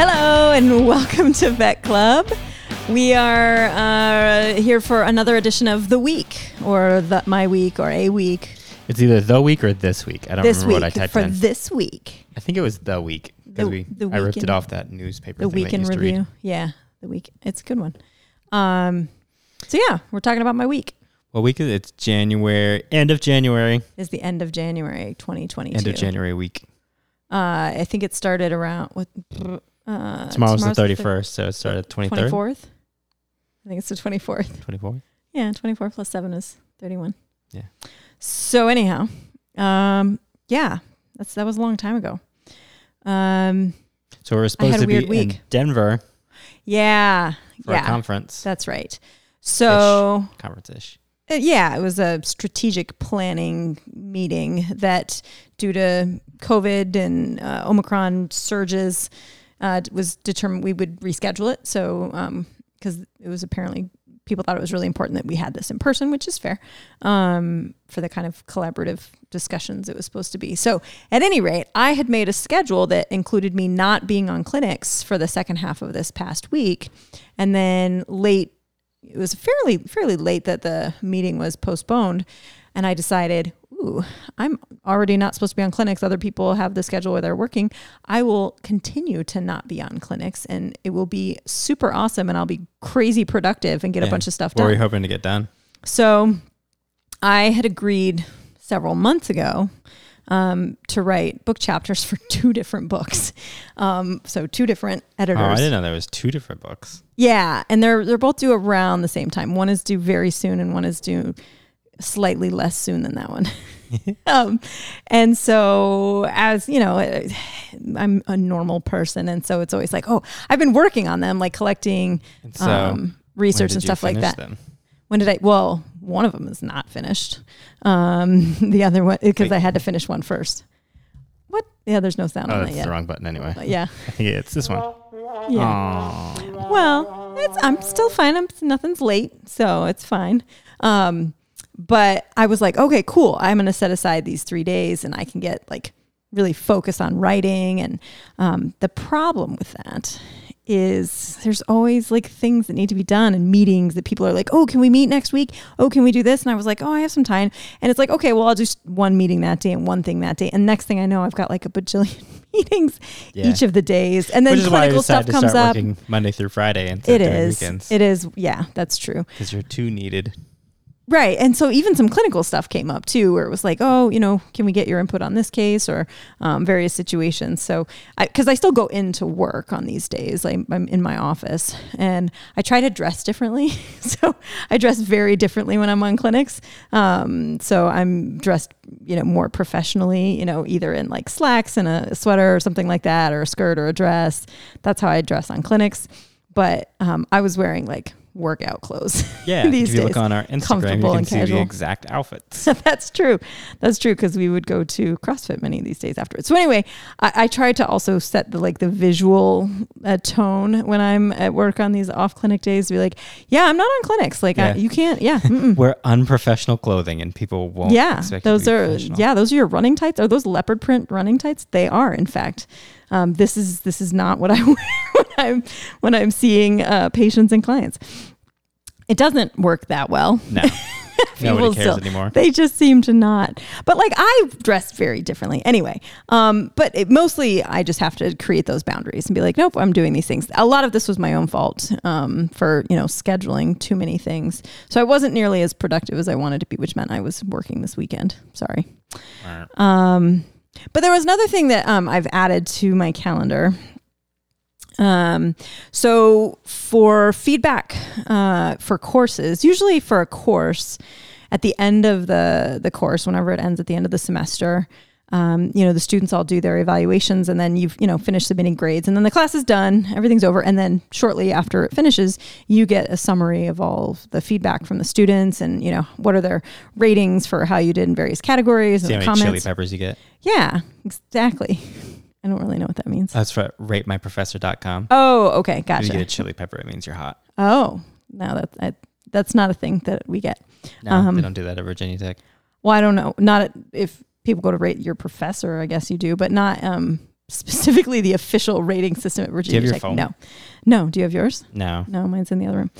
Hello and welcome to Vet Club. We are uh, here for another edition of the week, or the, my week, or a week. It's either the week or this week. I don't This remember week what I typed for in. this week, I think it was the week because we the I ripped it off that newspaper. the thing week I in used to read. review. Yeah, the week. It's a good one. Um, so yeah, we're talking about my week. What week is it? It's January, end of January, Is the end of January 2022. end of January week. Uh, I think it started around what? Uh, Tomorrow's, the thir- thirty first, so it started twenty third, 24th. I think it's the 24th. twenty fourth. Yeah, 24 plus 7 is 31. Yeah. So anyhow, um yeah, that's that was a long time ago. Um So we're supposed to be weird in week. Denver yeah. for a conference, That's right. So conference ish. uh, yeah, it was a strategic planning meeting that due to COVID and uh, Omicron surges uh, was determined we would reschedule it. So because it was apparently people thought it was really important that we had this in person, which is fair um, for the kind of collaborative discussions it was supposed to be. So at any rate, I had made a schedule that included me not being on clinics for the second half of this past week, and then late it was fairly fairly late that the meeting was postponed and i decided ooh i'm already not supposed to be on clinics other people have the schedule where they're working i will continue to not be on clinics and it will be super awesome and i'll be crazy productive and get a bunch of stuff What were done you hoping to get done? so i had agreed several months ago um, to write book chapters for two different books um, so two different editors Oh, I didn't know there was two different books. yeah, and they're they're both due around the same time. One is due very soon, and one is due slightly less soon than that one. um, and so, as you know, uh, I'm a normal person, and so it's always like, oh, I've been working on them, like collecting And so um, research and stuff like that. Them? When did I? Well, one of them is not finished. Um, the other one because I had to finish one first. What? Yeah, there's no sound Oh, on that's that the wrong button anyway. But yeah, think it's this one. yeah. Aw. Well, it's, I'm still fine. I'm nothing's late, so it's fine. Um, but I was like, okay, cool. I'm going to set aside these three days, and I can get like really focus on writing. And um, the problem with that is there's always like things that need to be done and meetings that people are like, oh, can we meet next week? Oh, can we do this? And I was like, oh, I have some time. And it's like, okay, well, I'll do one meeting that day and one thing that day. And next thing I know, I've got like a bajillion meetings Yeah. each of the days. And then Which is why clinical stuff comes up. working Monday through Friday And It is. weekends It is. Yeah, that's true. because you're too needed. Right. And so even some clinical stuff came up too, where it was like, oh, you know, can we get your input on this case or um, various situations? So, because I, still go into work on these days, like I'm in my office and I try to dress differently. so I dress very differently when I'm on clinics. Um, so I'm dressed, you know, more professionally, you know, either in like slacks and a sweater or something like that, or a skirt or a dress. That's how I dress on clinics. But um, I was wearing like workout clothes. Yeah, these if you days. look on our Instagram, you can and see casual. the exact outfits. That's true. That's true because we would go to CrossFit many of these days afterwards. So anyway, I, I try to also set the like the visual uh, tone when I'm at work on these off clinic days. To be like, yeah, I'm not on clinics. Like I, you can't. Yeah. Wear unprofessional clothing, and people won't. yeah. expect you to Those are yeah. Those are your running tights. Are those leopard print running tights? They are, in fact. Um, this is this is not what I wear when I'm when I'm seeing uh, patients and clients. It doesn't work that well. No, People nobody cares still- anymore. They just seem to not. But like I dressed very differently anyway. Um, but it, mostly I just have to create those boundaries and be like, nope, I'm doing these things. A lot of this was my own fault um, for you know scheduling too many things. So I wasn't nearly as productive as I wanted to be, which meant I was working this weekend. Sorry. Um, but there was another thing that um, I've added to my calendar. Um, so for feedback uh, for courses, usually for a course, at the end of the the course, whenever it ends at the end of the semester, um, you know the students all do their evaluations, and then you've you know finished submitting grades, and then the class is done, everything's over, and then shortly after it finishes, you get a summary of all the feedback from the students, and you know what are their ratings for how you did in various categories See how and many chili peppers you get. Yeah, exactly. I don't really know what that means. That's for ratemyprofessor.com. Oh, okay, gotcha. If you get a chili pepper, it means you're hot. Oh, no, that's I, that's not a thing that we get. No, Um, they don't do that at Virginia Tech. Well, I don't know. Not if people go to rate your professor, I guess you do, but not um specifically the official rating system at Virginia your Tech. phone? No, no. Do you have yours? No. No, mine's in the other room.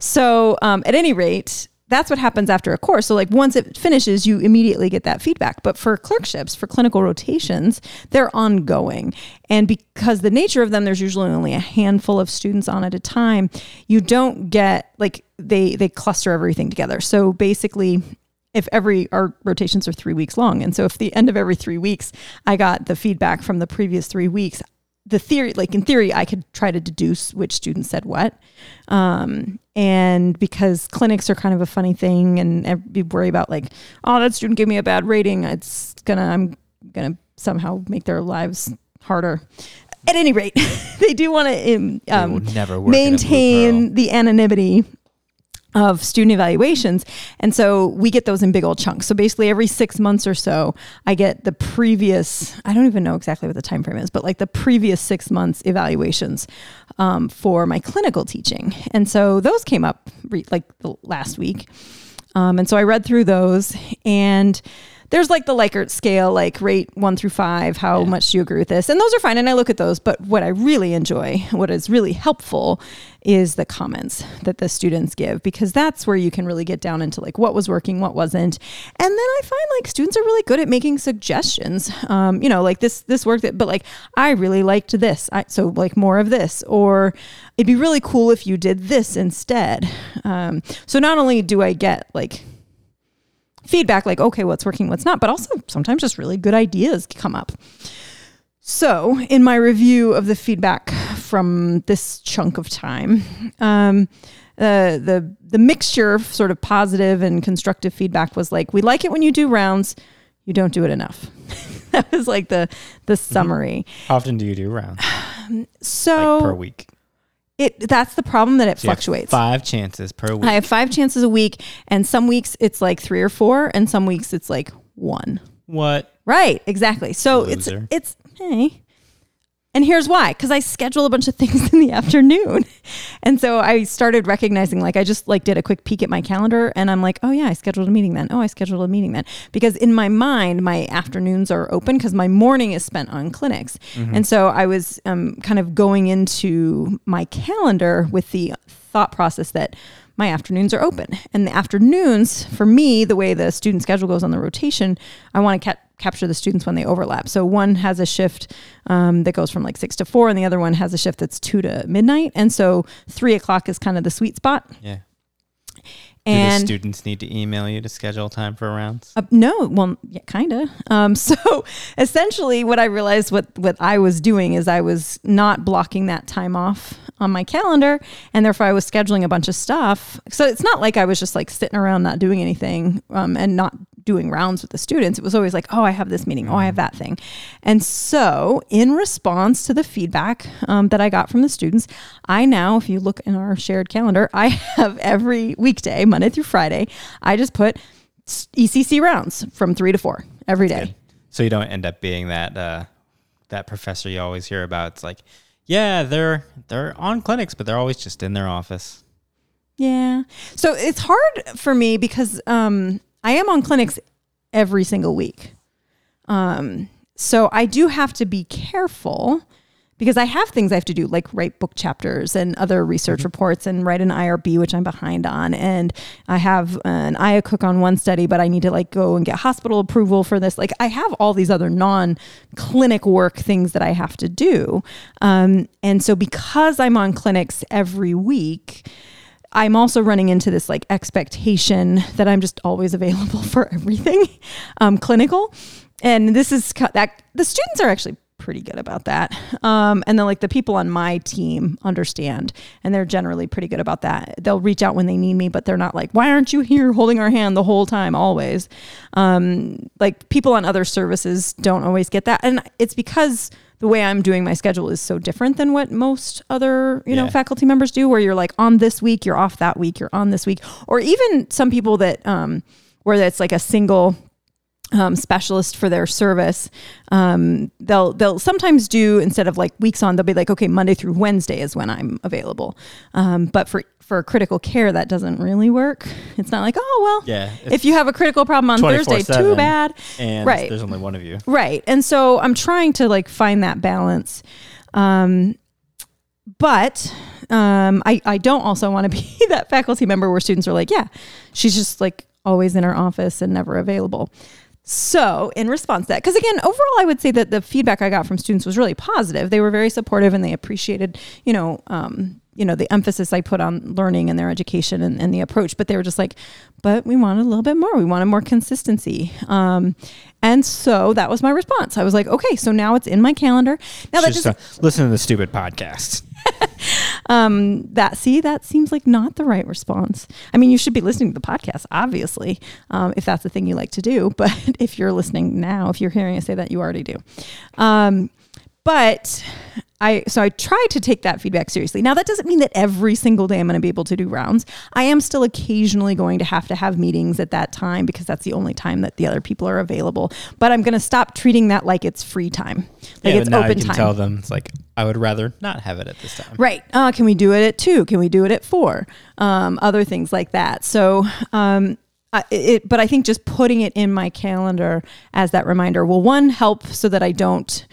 So, um, at any rate, that's what happens after a course. So, like once it finishes, you immediately get that feedback. But for clerkships, for clinical rotations, they're ongoing. And because the nature of them, there's usually only a handful of students on at a time. You don't get like they they cluster everything together. So basically. If every our rotations are three weeks long, and so if the end of every three weeks I got the feedback from the previous three weeks, the theory, like in theory, I could try to deduce which student said what. Um, and because clinics are kind of a funny thing, and you worry about like, oh, that student gave me a bad rating, it's gonna, I'm gonna somehow make their lives harder. At any rate, they do want to um, never work. in a Blue maintain the anonymity of student evaluations. And so we get those in big old chunks. So basically every 6 months or so, I get the previous I don't even know exactly what the time frame is, but like the previous 6 months evaluations um, for my clinical teaching. And so those came up re- like the last week. Um, and so I read through those and there's like the Likert scale, like rate one through five. How Yeah. much do you agree with this? And those are fine. And I look at those. But what I really enjoy, what is really helpful, is the comments that the students give because that's where you can really get down into like what was working, what wasn't. And then I find like students are really good at making suggestions. Um, you know, like this this worked, but like I really liked this. I, so like more of this, or it'd be really cool if you did this instead. Um, so not only do I get like feedback like okay what's working what's not but also sometimes just really good ideas come up so in my review of the feedback from this chunk of time um, uh, the the mixture of sort of positive and constructive feedback was like we like it when you do rounds you don't do it enough that was like the the summary How often do you do rounds? so like per week. It that's the problem that it So fluctuates Five chances per week. I have five chances a week, and some weeks it's like three or four, and some weeks it's like one. what? Right, exactly. So Loser. it's it's hey. And here's why, because I schedule a bunch of things in the afternoon. And so I started recognizing like I just like did a quick peek at my calendar and I'm like, oh yeah, I scheduled a meeting then. Oh, I scheduled a meeting then. Because in my mind, my afternoons are open because my morning is spent on clinics. And so I was um, kind of going into my calendar with the thought process that my afternoons are open. And the afternoons, for me, the way the student schedule goes on the rotation, I want to ca- capture the students when they overlap. So one has a shift um, that goes from like six to four, and the other one has a shift that's two to midnight. And so three o'clock is kind of the sweet spot. Yeah. Do And the students need to email you to schedule time for rounds? Uh, no, well, yeah, kind of. Um, so essentially, what I realized what what I was doing is I was not blocking that time off on my calendar, and therefore I was scheduling a bunch of stuff. So it's not like I was just like sitting around not doing anything um, and not doing rounds with the students. It was always like, oh, I have this meeting, oh, I have that thing, and so in response to the feedback um, that I got from the students, I now, if you look in our shared calendar, I have every weekday, Monday through Friday, I just put ECC rounds from three to four every day. Good. So you don't end up being that uh, that professor you always hear about. It's like, yeah, they're they're on clinics, but they're always just in their office. Yeah. So it's hard for me because um, I am on clinics every single week. Um, so I do have to be careful because I have things I have to do, like write book chapters and other research reports and write an IRB, which I'm behind on. And I have an IACUC on one study, but I need to like go and get hospital approval for this. Like I have all these other non clinic work things that I have to do. Um, and so because I'm on clinics every week, I'm also running into this like expectation that I'm just always available for everything um, clinical. And this is that the students are actually pretty good about that. Um, and then like the people on my team understand and they're generally pretty good about that. They'll reach out when they need me, but they're not like, why aren't you here holding our hand the whole time, always? Um, like people on other services don't always get that. And it's because the way I'm doing my schedule is so different than what most other, you know, faculty members do, where you're like on this week, you're off that week, you're on this week, or even some people that, um, where that's like a single um, specialist for their service. Um, they'll they'll sometimes do instead of like weeks on, they'll be like, okay, Monday through Wednesday is when I'm available. Um, but for for critical care, that doesn't really work. It's not like, oh well, Yeah, If you have a critical problem on Thursday, too bad. And Right. there's only one of you. Right. And so I'm trying to like find that balance. Um, but um, I, I don't also want to be that faculty member where students are like, yeah, she's just like always in her office and never available. So, in response to that, because again, overall, I would say that the feedback I got from students was really positive. They were very supportive and they appreciated, you know, um, you know, the emphasis I put on learning and their education and, and the approach. But they were just like, but we wanted a little bit more. We wanted more consistency. Um, and so that was my response. I was like, okay, so now it's in my calendar. Now that Just just listen to the stupid podcast. um, that see that seems like not the right response. I mean, you should be listening to the podcast, obviously, um, if that's the thing you like to do. But if you're listening now, if you're hearing us say that, you already do. Um, but I so I try to take that feedback seriously. Now that doesn't mean that every single day I'm going to be able to do rounds. I am still occasionally going to have to have meetings at that time because that's the only time that the other people are available. But I'm going to stop treating that like it's free time, like yeah, it's now open you can time. tell them it's like I would rather not have it at this time. Right. Uh, can we do it at two? Can we do it at four? Um, other things like that. So, um, I- it, but I think just putting it in my calendar as that reminder will one help so that I don't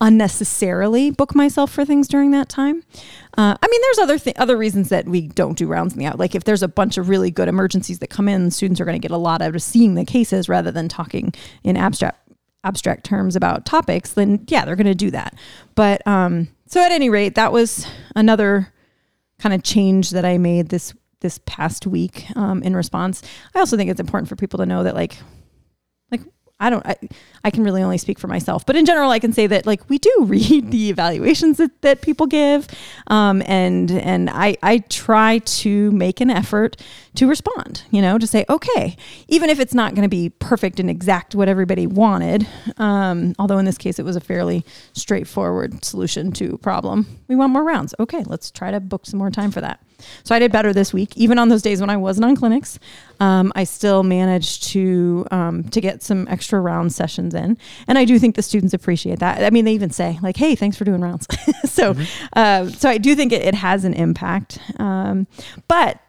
unnecessarily book myself for things during that time. Uh, I mean, there's other th- other reasons that we don't do rounds in the out. Like if there's a bunch of really good emergencies that come in, students are going to get a lot out of seeing the cases rather than talking in abstract abstract terms about topics. Then yeah, they're going to do that. But um, so at any rate, that was another kind of change that I made this this past week um, in response. I also think it's important for people to know that like like I don't I, I can really only speak for myself, but in general I can say that like we do read the evaluations that, that people give um, and and I I try to make an effort to respond, you know, to say okay, even if it's not going to be perfect and exact what everybody wanted, um, although in this case it was a fairly straightforward solution to problem. We want more rounds. Okay, let's try to book some more time for that. So I did better this week, even on those days when I wasn't on clinics. Um, I still managed to um, to get some extra round sessions in, and I do think the students appreciate that. I mean, they even say like, "Hey, thanks for doing rounds." so, uh, so I do think it, it has an impact. Um, but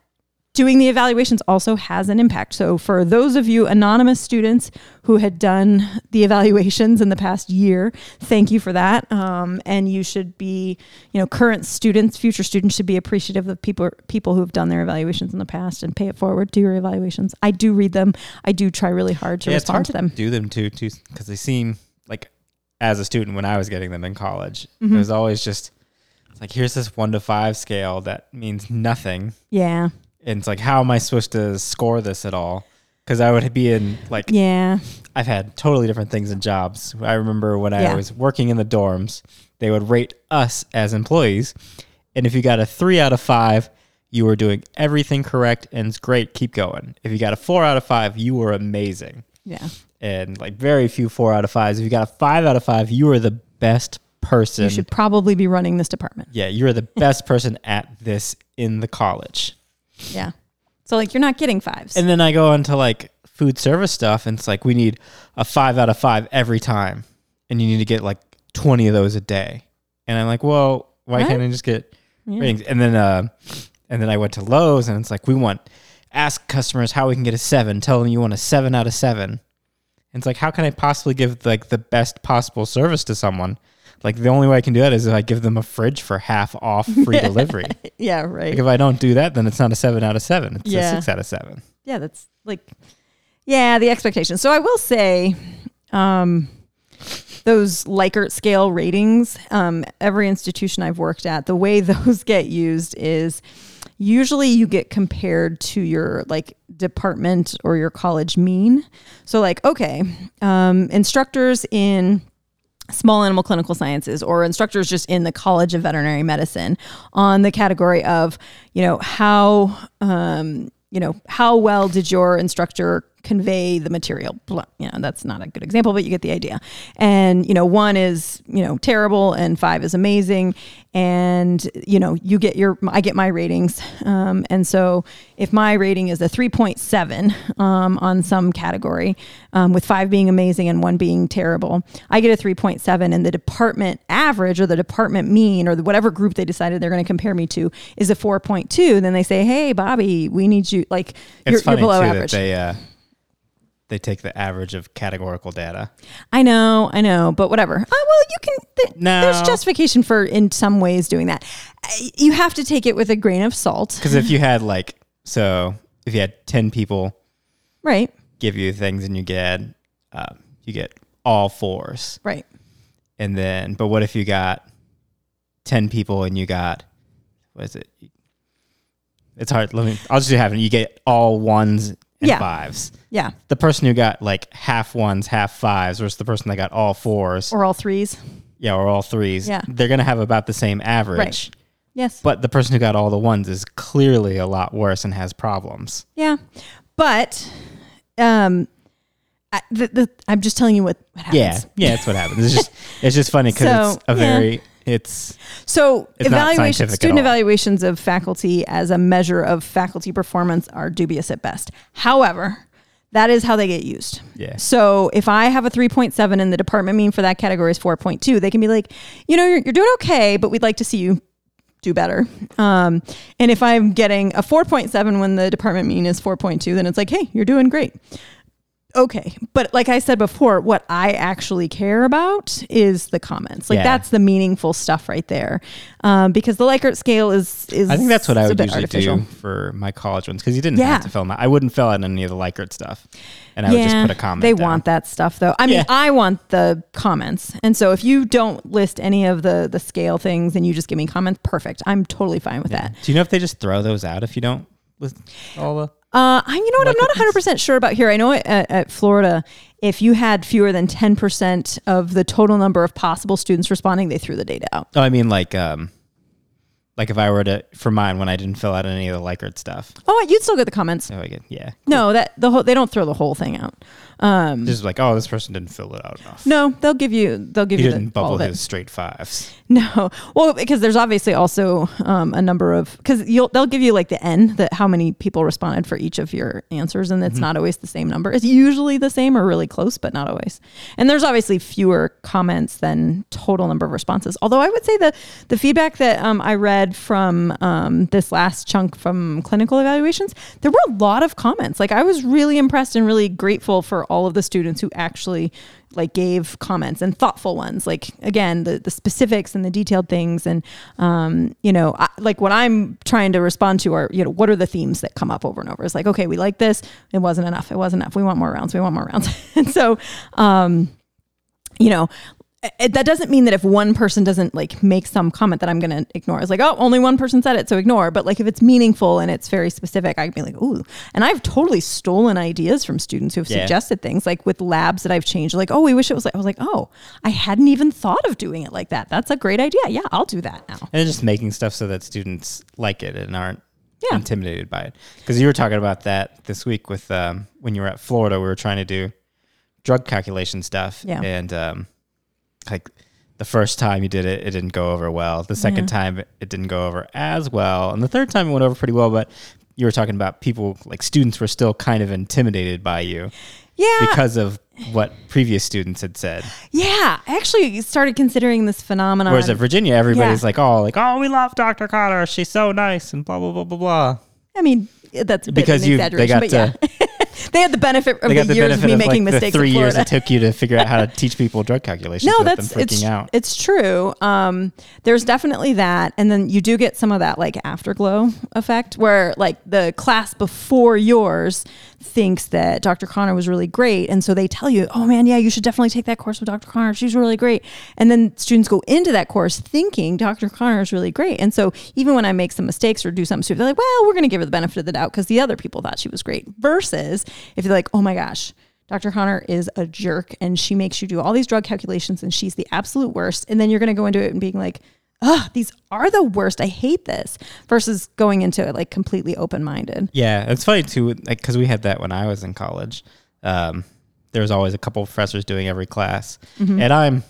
doing the evaluations also has an impact. So for those of you anonymous students who had done the evaluations in the past year, thank you for that. Um, and you should be, you know, current students, future students should be appreciative of people people who have done their evaluations in the past and pay it forward. Do your evaluations. I do read them. I do try really hard to yeah, respond hard to them. do them too, too, because they seem like as a student when I was getting them in college, Mm-hmm. it was always just it's like here's this one to five scale that means nothing, Yeah. And it's like how am I supposed to score this at all? Because I would be in like Yeah. I've had totally different things in jobs. I remember when I Yeah. was working in the dorms, they would rate us as employees. And if you got a three out of five, you were doing everything correct and it's great, keep going. If you got a four out of five, you were amazing. Yeah. And like very few four out of fives. If you got a five out of five, you were the best person. You should probably be running this department. yeah, you're the best person at this in the college. Yeah. So like you're not getting fives. And then I go into like food service stuff, and it's like we need a five out of five every time, and you need to get like twenty of those a day. And I'm like, well, why What? can't I just get Yeah. ratings? And then, uh, and then I went to Lowe's, and it's like we want ask customers how we can get a seven. Tell them you want a seven out of seven. And it's like, how can I possibly give like the best possible service to someone? Like the only way I can do that is if I give them a fridge for half off free delivery. yeah, right. Like if I don't do that, then it's not a seven out of seven. It's Yeah. a six out of seven. yeah, that's like, yeah, the expectation. So I will say, um, those Likert scale ratings, um, every institution I've worked at, the way those get used is usually you get compared to your like department or your college mean. So like, okay, um, instructors in small animal clinical sciences or instructors just in the college of veterinary medicine on the category of you know how um, you know how well did your instructor convey the material. You know, that's not a good example, but you get the idea. And, you know, one is, you know, terrible and five is amazing. And, you know, you get your, I get my ratings. Um, and so if my rating is a 3.7 um, on some category, um, with five being amazing and one being terrible, I get a 3.7 and the department average or the department mean or the, whatever group they decided they're going to compare me to is a 4.2. Then they say, hey, Bobby, we need you, like, It's you're, you're below average. that they uh, they take the average of categorical data. I know, I know, but whatever. Uh, well, you can. Th- No. There's justification for in some ways doing that. Uh, You have to take it with a grain of salt, Because if you had like so, if you had ten people right? give you things and you get uh, you get all fours, Right. and then but what if you got ten people and you got what is it? It's hard. Let me. I'll just do half. You get all ones and Yeah. fives. Yeah, The person who got like half ones, half fives, versus the person that got all fours, or all threes. yeah, or all threes. Yeah. they're gonna have about the same average. Right. Yes. But the person who got all the ones is clearly a lot worse and has problems. yeah, but um, I, the, the, I'm just telling you what, what happens. Yeah, yeah, that's what happens. It's just it's just funny because So, it's a yeah. It's So It's evaluation, student evaluations of faculty as a measure of faculty performance are dubious at best. However, that is how they get used. Yeah. So if I have a 3.7 and the department mean for that category is 4.2, they can be like, you know, you're, you're doing okay, but we'd like to see you do better. Um, and if I'm getting a 4.7 when the department mean is 4.2, then it's like, hey, you're doing great. Okay. But like I said before, what I actually care about is the comments. Like Yeah. that's the meaningful stuff right there. Um, because the Likert scale is, is I think that's what I would usually artificial. do for my college ones because you didn't Yeah. have to fill them out. I wouldn't fill out any of the Likert stuff, and I would just put a comment. They down. want that stuff though. I mean, Yeah. I want the comments. And so if you don't list any of the the scale things and you just give me comments, perfect. I'm totally fine with that. Do you know if they just throw those out if you don't list all the? Uh, I, you know what? I'm not 100% sure about here. I know at, at Florida, if you had fewer than 10% of the total number of possible students responding, they threw the data out. Oh, I mean like um, like if I were to for mine when I didn't fill out any of the Likert stuff. Oh, you'd still get the comments. So I get yeah, No, that the whole they don't throw the whole thing out. Um, just like oh this person didn't fill it out enough. no, they'll give you they'll give He you didn't the, bubble his straight fives. No, well, because there's obviously also um, a number of because you'll they'll give you like the n that how many people responded for each of your answers, and it's not always the same number. It's usually the same or really close, but not always. And there's obviously fewer comments than total number of responses. Although I would say the the feedback that um, I read from um, this last chunk from clinical evaluations, there were a lot of comments. Like I was really impressed and really grateful for all of the students who actually like gave comments and thoughtful ones. Like again the, the specifics and the detailed things and um, you know I, like what i'm trying to respond to are you know what are the themes that come up over and over? It's like okay we like this. It wasn't enough. It wasn't enough. We want more rounds. We want more rounds. And so um, you know it, that doesn't mean that if one person doesn't like make some comment that I'm going to ignore. It's like, oh, only one person said it, so ignore. But like if it's meaningful and it's very specific, I'd be like, ooh. And I've totally stolen ideas from students who have Yeah. suggested things like with labs that I've changed. Like, oh, we wish it was like. I was like, oh, I hadn't even thought of doing it like that. That's a great idea. Yeah, I'll do that now. and just making stuff so that students like it and aren't Yeah. intimidated by it. Because you were talking about that this week with um, when you were at Florida, we were trying to do drug calculation stuff, Yeah. and um, like the first time you did it, it didn't go over well. The second Yeah. time, it didn't go over as well, and the third time it went over pretty well. But you were talking about people like students were still kind of intimidated by you Yeah, because of what previous students had said. yeah. I actually started considering this phenomenon. Whereas at Virginia, everybody's Yeah. like, "Oh, like oh, we love Dr. Connor. She's so nice," and blah blah blah blah blah. I mean, that's Because you- they got but yeah. they had the benefit of the the years of me of making like mistakes. the three in years it took you to figure out how to teach people drug calculations. no without that's it's out. it's true um there's definitely that and then you do get some of that like afterglow effect where like the class before yours thinks that dr connor was really great and so they tell you oh man yeah you should definitely take that course with dr connor she's really great and then students go into that course thinking dr connor is really great and so even when i make some mistakes or do something stupid they're like well we're going to give her the benefit of the doubt because the other people thought she was great versus if they're like oh my gosh Dr. Connor is a jerk and she makes you do all these drug calculations and she's the absolute worst. And then you're going to go into it and being like, ugh, these are the worst. I hate this. Versus going into it like completely open minded. Yeah, it's funny too, like because we had that when I was in college. Um, there was always a couple of professors doing every class, Mm-hmm. and I'm,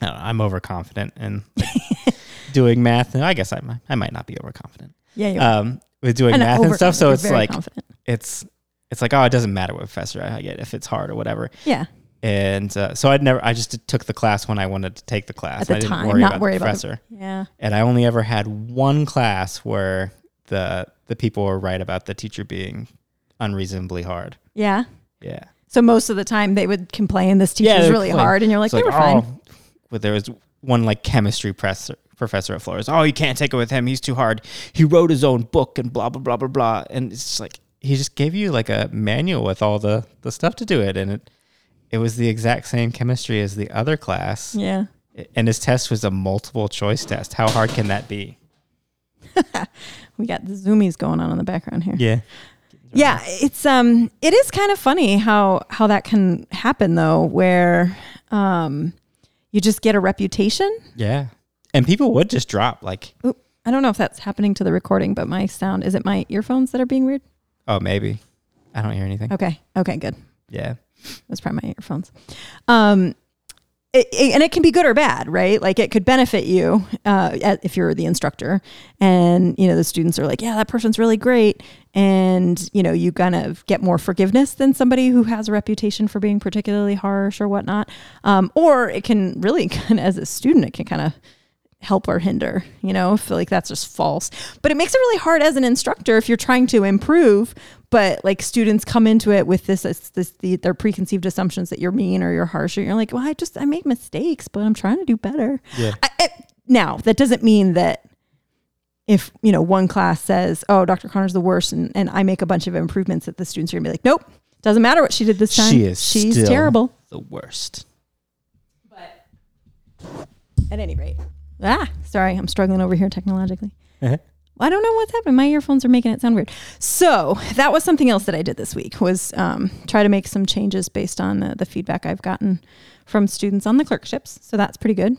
I don't know, I'm overconfident and doing math, and I guess I might, I might not be overconfident. Yeah, you're Um, with doing And math and stuff, so it's like confident. it's it's like oh, it doesn't matter what professor I get if it's hard or whatever. Yeah. And uh, so I'd never, I just took the class when I wanted to take the class. At the I didn't time, worry not about worried the about the- professor. Yeah. and I only ever had one class where the the people were right about the teacher being unreasonably hard. Yeah. Yeah, So most of the time they would complain this teacher's Yeah, really complain. hard, and you're like, It's they were fine. oh, but there was one like chemistry professor professor at Flores. Oh, you can't take it with him. He's too hard. He wrote his own book and blah blah blah blah blah. And it's just like he just gave you like a manual with all the the stuff to do it, and it it was the exact same chemistry as the other class. Yeah. And his test was a multiple choice test. How hard can that be? We got the zoomies going on in the background here. Yeah. Yeah, it's um it is kind of funny how how that can happen though where um you just get a reputation. Yeah. And people would just drop like, Oop, I don't know if that's happening to the recording, but my sound is it my earphones that are being weird? oh, maybe. I don't hear anything. Okay. Okay, good. Yeah. That's probably my earphones. Um, it, it- and it can be good or bad, right? Like it could benefit you uh, if you're the instructor, and you know the students are like, "Yeah, that person's really great," and you know you kind of get more forgiveness than somebody who has a reputation for being particularly harsh or whatnot. Um, or it can really, kind of, as a student, it can kind of help or hinder, you know, feel like that's just false. But it makes it really hard as an instructor if you're trying to improve, but like students come into it with this, this, this the, their preconceived assumptions that you're mean or you're harsh, or you're like, well, I just, I make mistakes, but I'm trying to do better. Yeah. I, I, now, that doesn't mean that if, you know, one class says, oh, Dr. Connor's the worst, and, and I make a bunch of improvements that the students are gonna be like, nope, doesn't matter what she did this time. She is She's still terrible. The worst. But at any rate, ah, sorry, I'm struggling over here technologically. Uh-huh. I don't know what's happening. My earphones are making it sound weird. So that was something else that I did this week was um, try to make some changes based on the, the feedback I've gotten from students on the clerkships. So that's pretty good.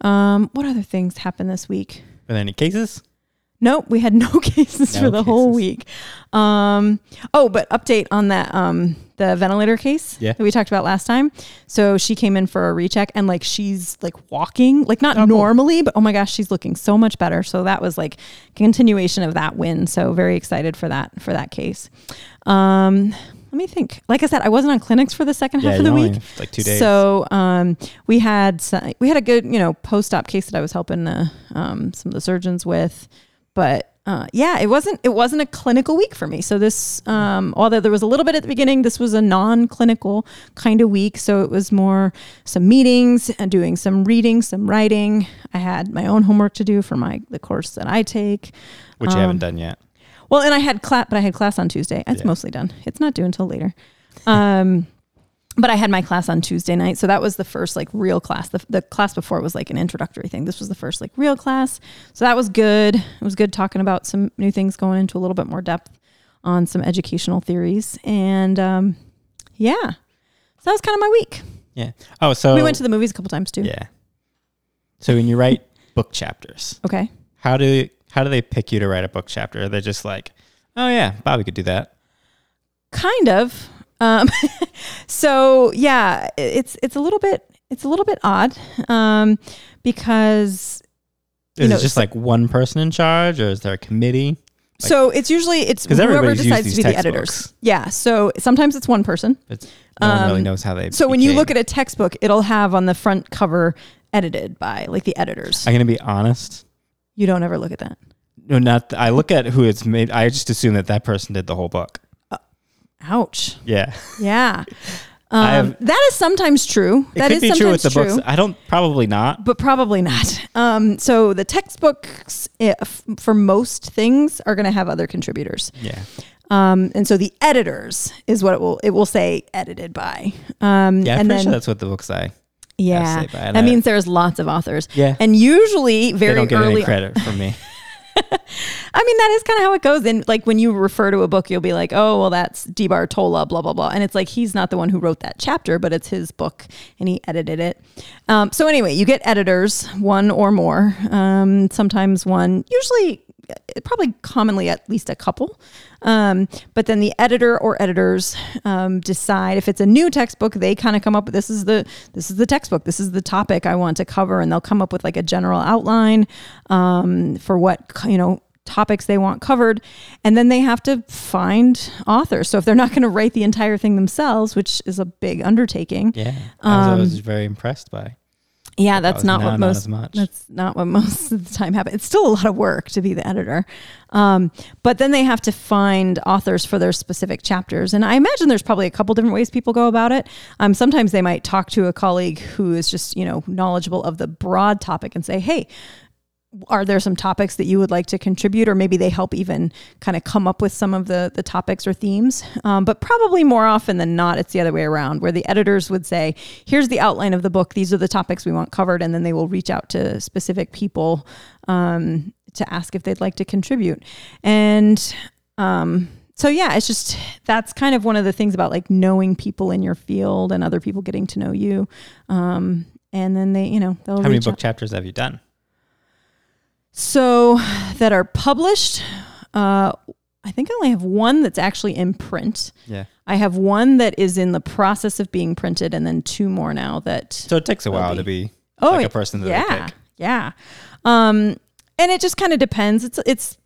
Um, what other things happened this week? Were there any cases? Nope, we had no cases No for the whole week. Um, oh, but update on that um, the ventilator case Yeah. that we talked about last time. So she came in for a recheck and like she's like walking, like not Oh, cool. normally, but oh my gosh, she's looking so much better. So that was like continuation of that win. So very excited for that for that case. Um, let me think. Like I said, I wasn't on clinics for the second half of the week. like two days. So um, we had we had a good you know post op case that I was helping uh, um, some of the surgeons with, but uh, yeah, it wasn't it wasn't a clinical week for me. So this, um, although there was a little bit at the beginning, this was a non clinical kind of week. So it was more some meetings and doing some reading, some writing. I had my own homework to do for my the course that I take. which you um, haven't done yet. Well, and I had class, but I had class on Tuesday. It's Yeah. mostly done. It's not due until later. Um, but I had my class on Tuesday night, so that was the first like real class. The, the class before was like an introductory thing. This was the first like real class, so that was good. It was good talking about some new things, going into a little bit more depth on some educational theories, and um, yeah, so that was kind of my week. Yeah. Oh, so we went to the movies a couple times too. Yeah. So when you write book chapters, Okay. how do how do they pick you to write a book chapter? They're just like, oh yeah, Bobby could do that. kind of um, so yeah it's it's a little bit it's a little bit odd um, because Is know, it just so- like one person in charge, or is there a committee? Like- so it's usually it's whoever decides to be the editors yeah so sometimes it's one person It's, no one really Um, knows how they. so when you look at a textbook it'll have on the front cover edited by like the editors I'm gonna be honest. you don't ever look at that No, not. th- I look at who it's made. I just assume that that person did the whole book. Ouch Yeah, yeah um, have- that is sometimes true it That could is be true with the sometimes books. I don't. Probably not. but probably not. Um, so the textbooks, eh, f- for most things, are going to have other contributors, Yeah. um, and so the editors is what it will it will say edited by. Um, Yeah, I'm and then sure that's what the books say. yeah, say that means there's lots of authors, Yeah. and usually They very don't get early. any credit from me. I mean, that is kind of how it goes. And like when you refer to a book, you'll be like, oh, well, that's DiBartola, blah, blah, blah. And it's like he's not the one who wrote that chapter, but it's his book and he edited it. Um, so anyway, you get editors, one or more, um, sometimes one, usually probably commonly at least a couple. Um, but then the editor or editors um, decide if it's a new textbook, they kind of come up with this is the this is the textbook, this is the topic I want to cover, and they'll come up with like a general outline um, for what you know topics they want covered and then they have to find authors so if they're not going to write the entire thing themselves which is a big undertaking Yeah. I was, I Um, was very impressed by. Yeah that's not now what not most much. that's not what most of the time happens it's still a lot of work to be the editor um, but then they have to find authors for their specific chapters and i imagine there's probably a couple different ways people go about it um, sometimes they might talk to a colleague who is just you know knowledgeable of the broad topic and say hey are there some topics that you would like to contribute or maybe they help even kind of come up with some of the the topics or themes um, but probably more often than not it's the other way around where the editors would say here's the outline of the book these are the topics we want covered and then they will reach out to specific people um, to ask if they'd like to contribute and um, so yeah it's just that's kind of one of the things about like knowing people in your field and other people getting to know you um, and then they you know they'll How many book out. chapters have you done? So that are published, uh, I think I only have one that's actually in print. Yeah. I have one that is in the process of being printed, and then two more now that. So it takes a while be. to be Oh, like it- a person that yeah, pick. yeah. Um, and it just kind of depends. It's it's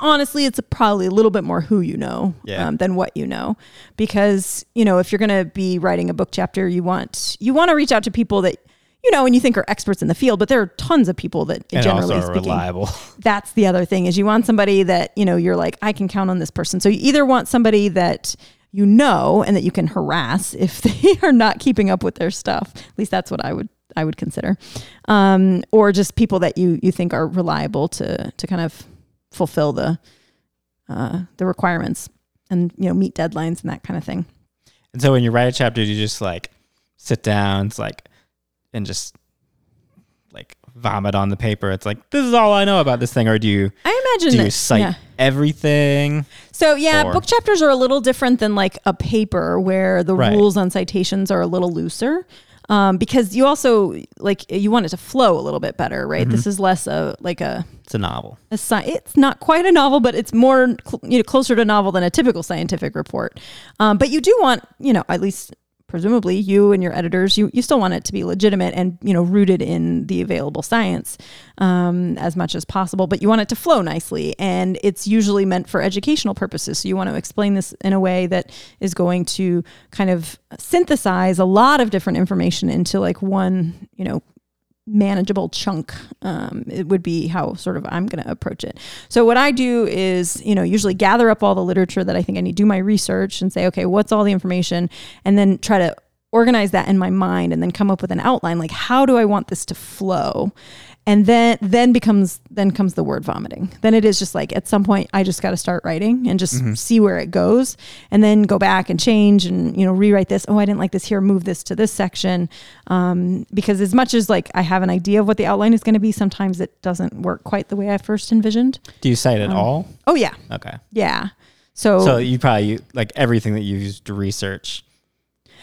honestly, it's probably a little bit more who you know Yeah. um, than what you know, because you know if you're going to be writing a book chapter, you want you want to reach out to people that you know and you think are experts in the field, but there are tons of people that And generally also are speaking reliable. that's the other thing is you want somebody that you know you're like i can count on this person. So you either want somebody that you know and that you can harass if they are not keeping up with their stuff. At least that's what i would i would consider. Um, or just people that you you think are reliable to to kind of fulfill the uh, the requirements and you know meet deadlines and that kind of thing. And so when you write a chapter, you just like sit down, it's like, and just like vomit on the paper. It's like this is all I know about this thing, or do you i imagine do you that- cite yeah. everything? So yeah, Or- book chapters are a little different than like a paper where the Right. rules on citations are a little looser. Um, because you also like you want it to flow a little bit better, right? Mm-hmm. This is less a like a, It's a novel. a sci- it's not quite a novel, but it's more cl- you know closer to a novel than a typical scientific report. Um, but you do want you know at least presumably you and your editors you you still want it to be legitimate and you know rooted in the available science um, as much as possible but you want it to flow nicely. And it's usually meant for educational purposes. So you want to explain this in a way that is going to kind of synthesize a lot of different information into like one you know manageable chunk um, it would be how sort of i'm going to approach it. So what i do is you know usually gather up all the literature that i think i need do my research and say okay what's all the information? And then try to organize that in my mind and then come up with an outline like how do i want this to flow and then then becomes then comes the word vomiting. Then it is just like at some point i just got to start writing and just see where it goes and then go back and change and you know rewrite this. Oh i didn't like this. Here move this to this section. Um, because as much as like i have an idea of what the outline is going to be sometimes it doesn't work quite the way i first envisioned. Do you cite Um, it all? oh yeah. Okay. yeah. So, So you probably like everything that you used to research.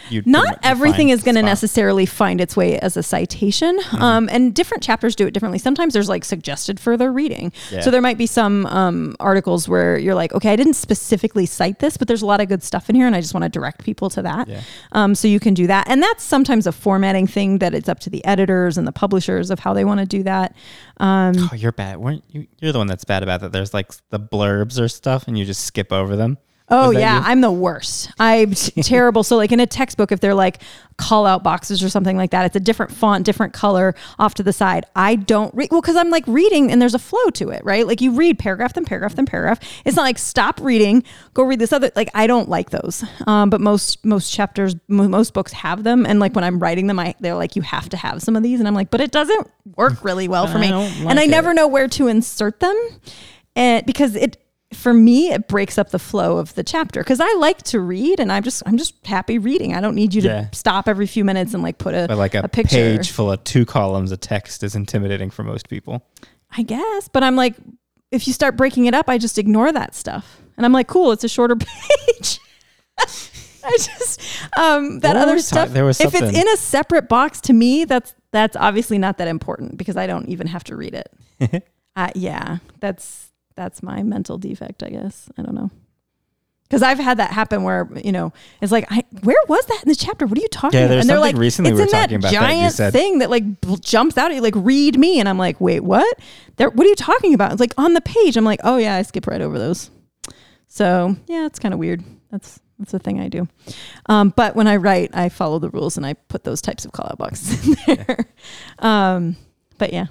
You not everything is going to necessarily find its way as a citation um, and different chapters do it differently sometimes there's like suggested further reading Yeah. so there might be some um, articles where you're like okay i didn't specifically cite this but there's a lot of good stuff in here and i just want to direct people to that Yeah. um, so you can do that and that's sometimes a formatting thing that it's up to the editors and the publishers of how they want to do that um, Oh, you're bad. Weren't you? You're the one that's bad about that. There's like the blurbs or stuff, and you just skip over them. Oh yeah? I'm the worst. I'm terrible. So like in a textbook, if they're like call out boxes or something like that, it's a different font, different color off to the side. I don't read well because I'm like reading and there's a flow to it, right? Like you read paragraph then paragraph then paragraph. It's not like stop reading, go read this other. Like I don't like those. Um, but most most chapters, mo- most books have them, and like when I'm writing them, I they're like you have to have some of these, and I'm like, but it doesn't work really well for me, don't and I it. never know where to insert them, and because it for me it breaks up the flow of the chapter because I like to read and I'm just I'm just happy reading. I don't need you to Yeah. stop every few minutes and like put a, But like a, a picture. page full of two columns of text is intimidating for most people. I guess, but I'm like if you start breaking it up, I just ignore that stuff. And I'm like, cool, it's a shorter page. I just um that What other stuff. there was if it's in a separate box to me, that's that's obviously not that important because I don't even have to read it. uh, yeah, that's that's my mental defect, I guess. I don't know. Because I've had that happen where you know it's like, I, where was that in the chapter? What are you talking Yeah, about? there's and they're something like, recently it's we were in talking that about that you giant said. thing that like bl- jumps out at you, like read me, and I'm like, wait, what? There, what are you talking about? It's like on the page. I'm like, oh yeah, I skip right over those. So yeah, it's kind of weird. That's that's the thing I do. Um, but when I write, I follow the rules and I put those types of call out boxes in there. Um, but yeah,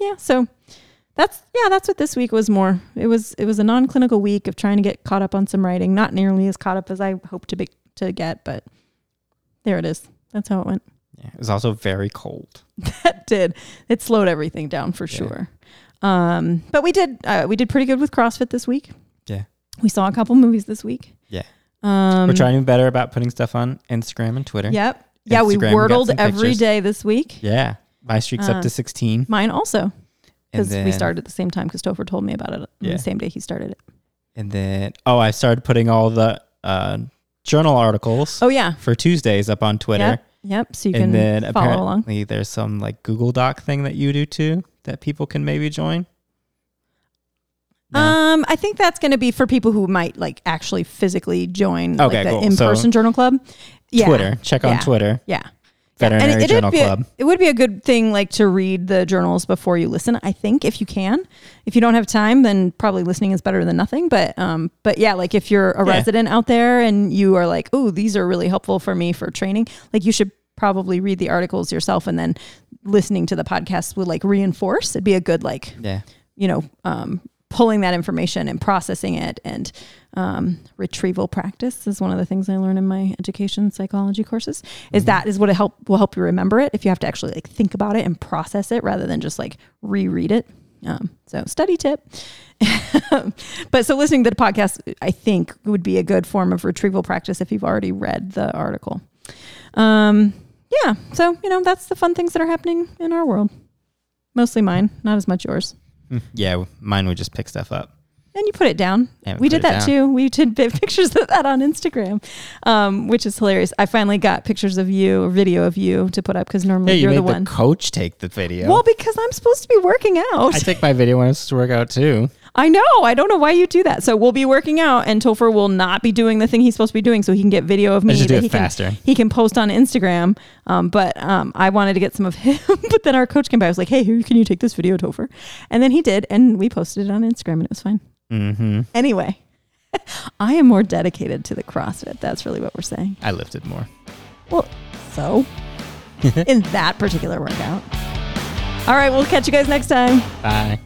yeah. So that's yeah, that's what this week was more. It was it was a non clinical week of trying to get caught up on some writing. Not nearly as caught up as I hoped to be to get, but there it is. That's how it went. Yeah, it was also very cold. That did. It slowed everything down for Yeah. sure. Um, but we did uh, we did pretty good with CrossFit this week. Yeah. We saw a couple movies this week. Yeah. Um, We're trying to be better about putting stuff on Instagram and Twitter. Yep. Yeah, we Instagram, we wordled some every pictures. day this week. Yeah. My streak's up Uh, to 16. Mine also, because we started at the same time. Because Topher told me about it Yeah. the same day he started it. and then, oh, I started putting all the uh, journal articles Oh yeah. for Tuesdays up on Twitter. Yep. Yep. So you and can then follow apparently along. there's some like Google Doc thing that you do too that people can maybe join. No? Um, I think that's going to be for people who might like actually physically join Okay, like the cool. in-person journal club. Yeah. Twitter. Check on Yeah. Twitter. Yeah. Veterinary and it, Journal be Club. it would be a good thing like to read the journals before you listen i think if you can if you don't have time then probably listening is better than nothing but um but yeah like if you're a Yeah. resident out there and you are like oh these are really helpful for me for training like you should probably read the articles yourself and then listening to the podcast would like reinforce it'd be a good like yeah. you know, um, pulling that information and processing it and um, retrieval practice is one of the things I learn in my education psychology courses. Is Mm-hmm. that is what it help will help you remember it if you have to actually like think about it and process it rather than just like reread it. Um, so study tip. but so listening to the podcast, I think would be a good form of retrieval practice if you've already read the article. Um, yeah. So you know that's the fun things that are happening in our world. Mostly mine, not as much yours. Yeah. Mine would just pick stuff up. And you put it down. Yeah, we did that down. too. We did pictures of that on Instagram, um, which is hilarious. I finally got pictures of you, or video of you to put up because normally Yeah, you you're made the the, one. coach take the video. Well, because I'm supposed to be working out. I take my video when it's to work out too. I know. I don't know why you do that. So we'll be working out, and Topher will not be doing the thing he's supposed to be doing, so he can get video of me just do that it he faster. can he can post on Instagram. Um, but um, I wanted to get some of him. but then our coach came by. I was like, "Hey, here, can you take this video, Topher?" And then he did, and we posted it on Instagram, and it was fine. Mm-hmm. Anyway, I am more dedicated to the CrossFit. That's really what we're saying. I lifted more. Well, so in that particular workout. All right, we'll catch you guys next time. Bye.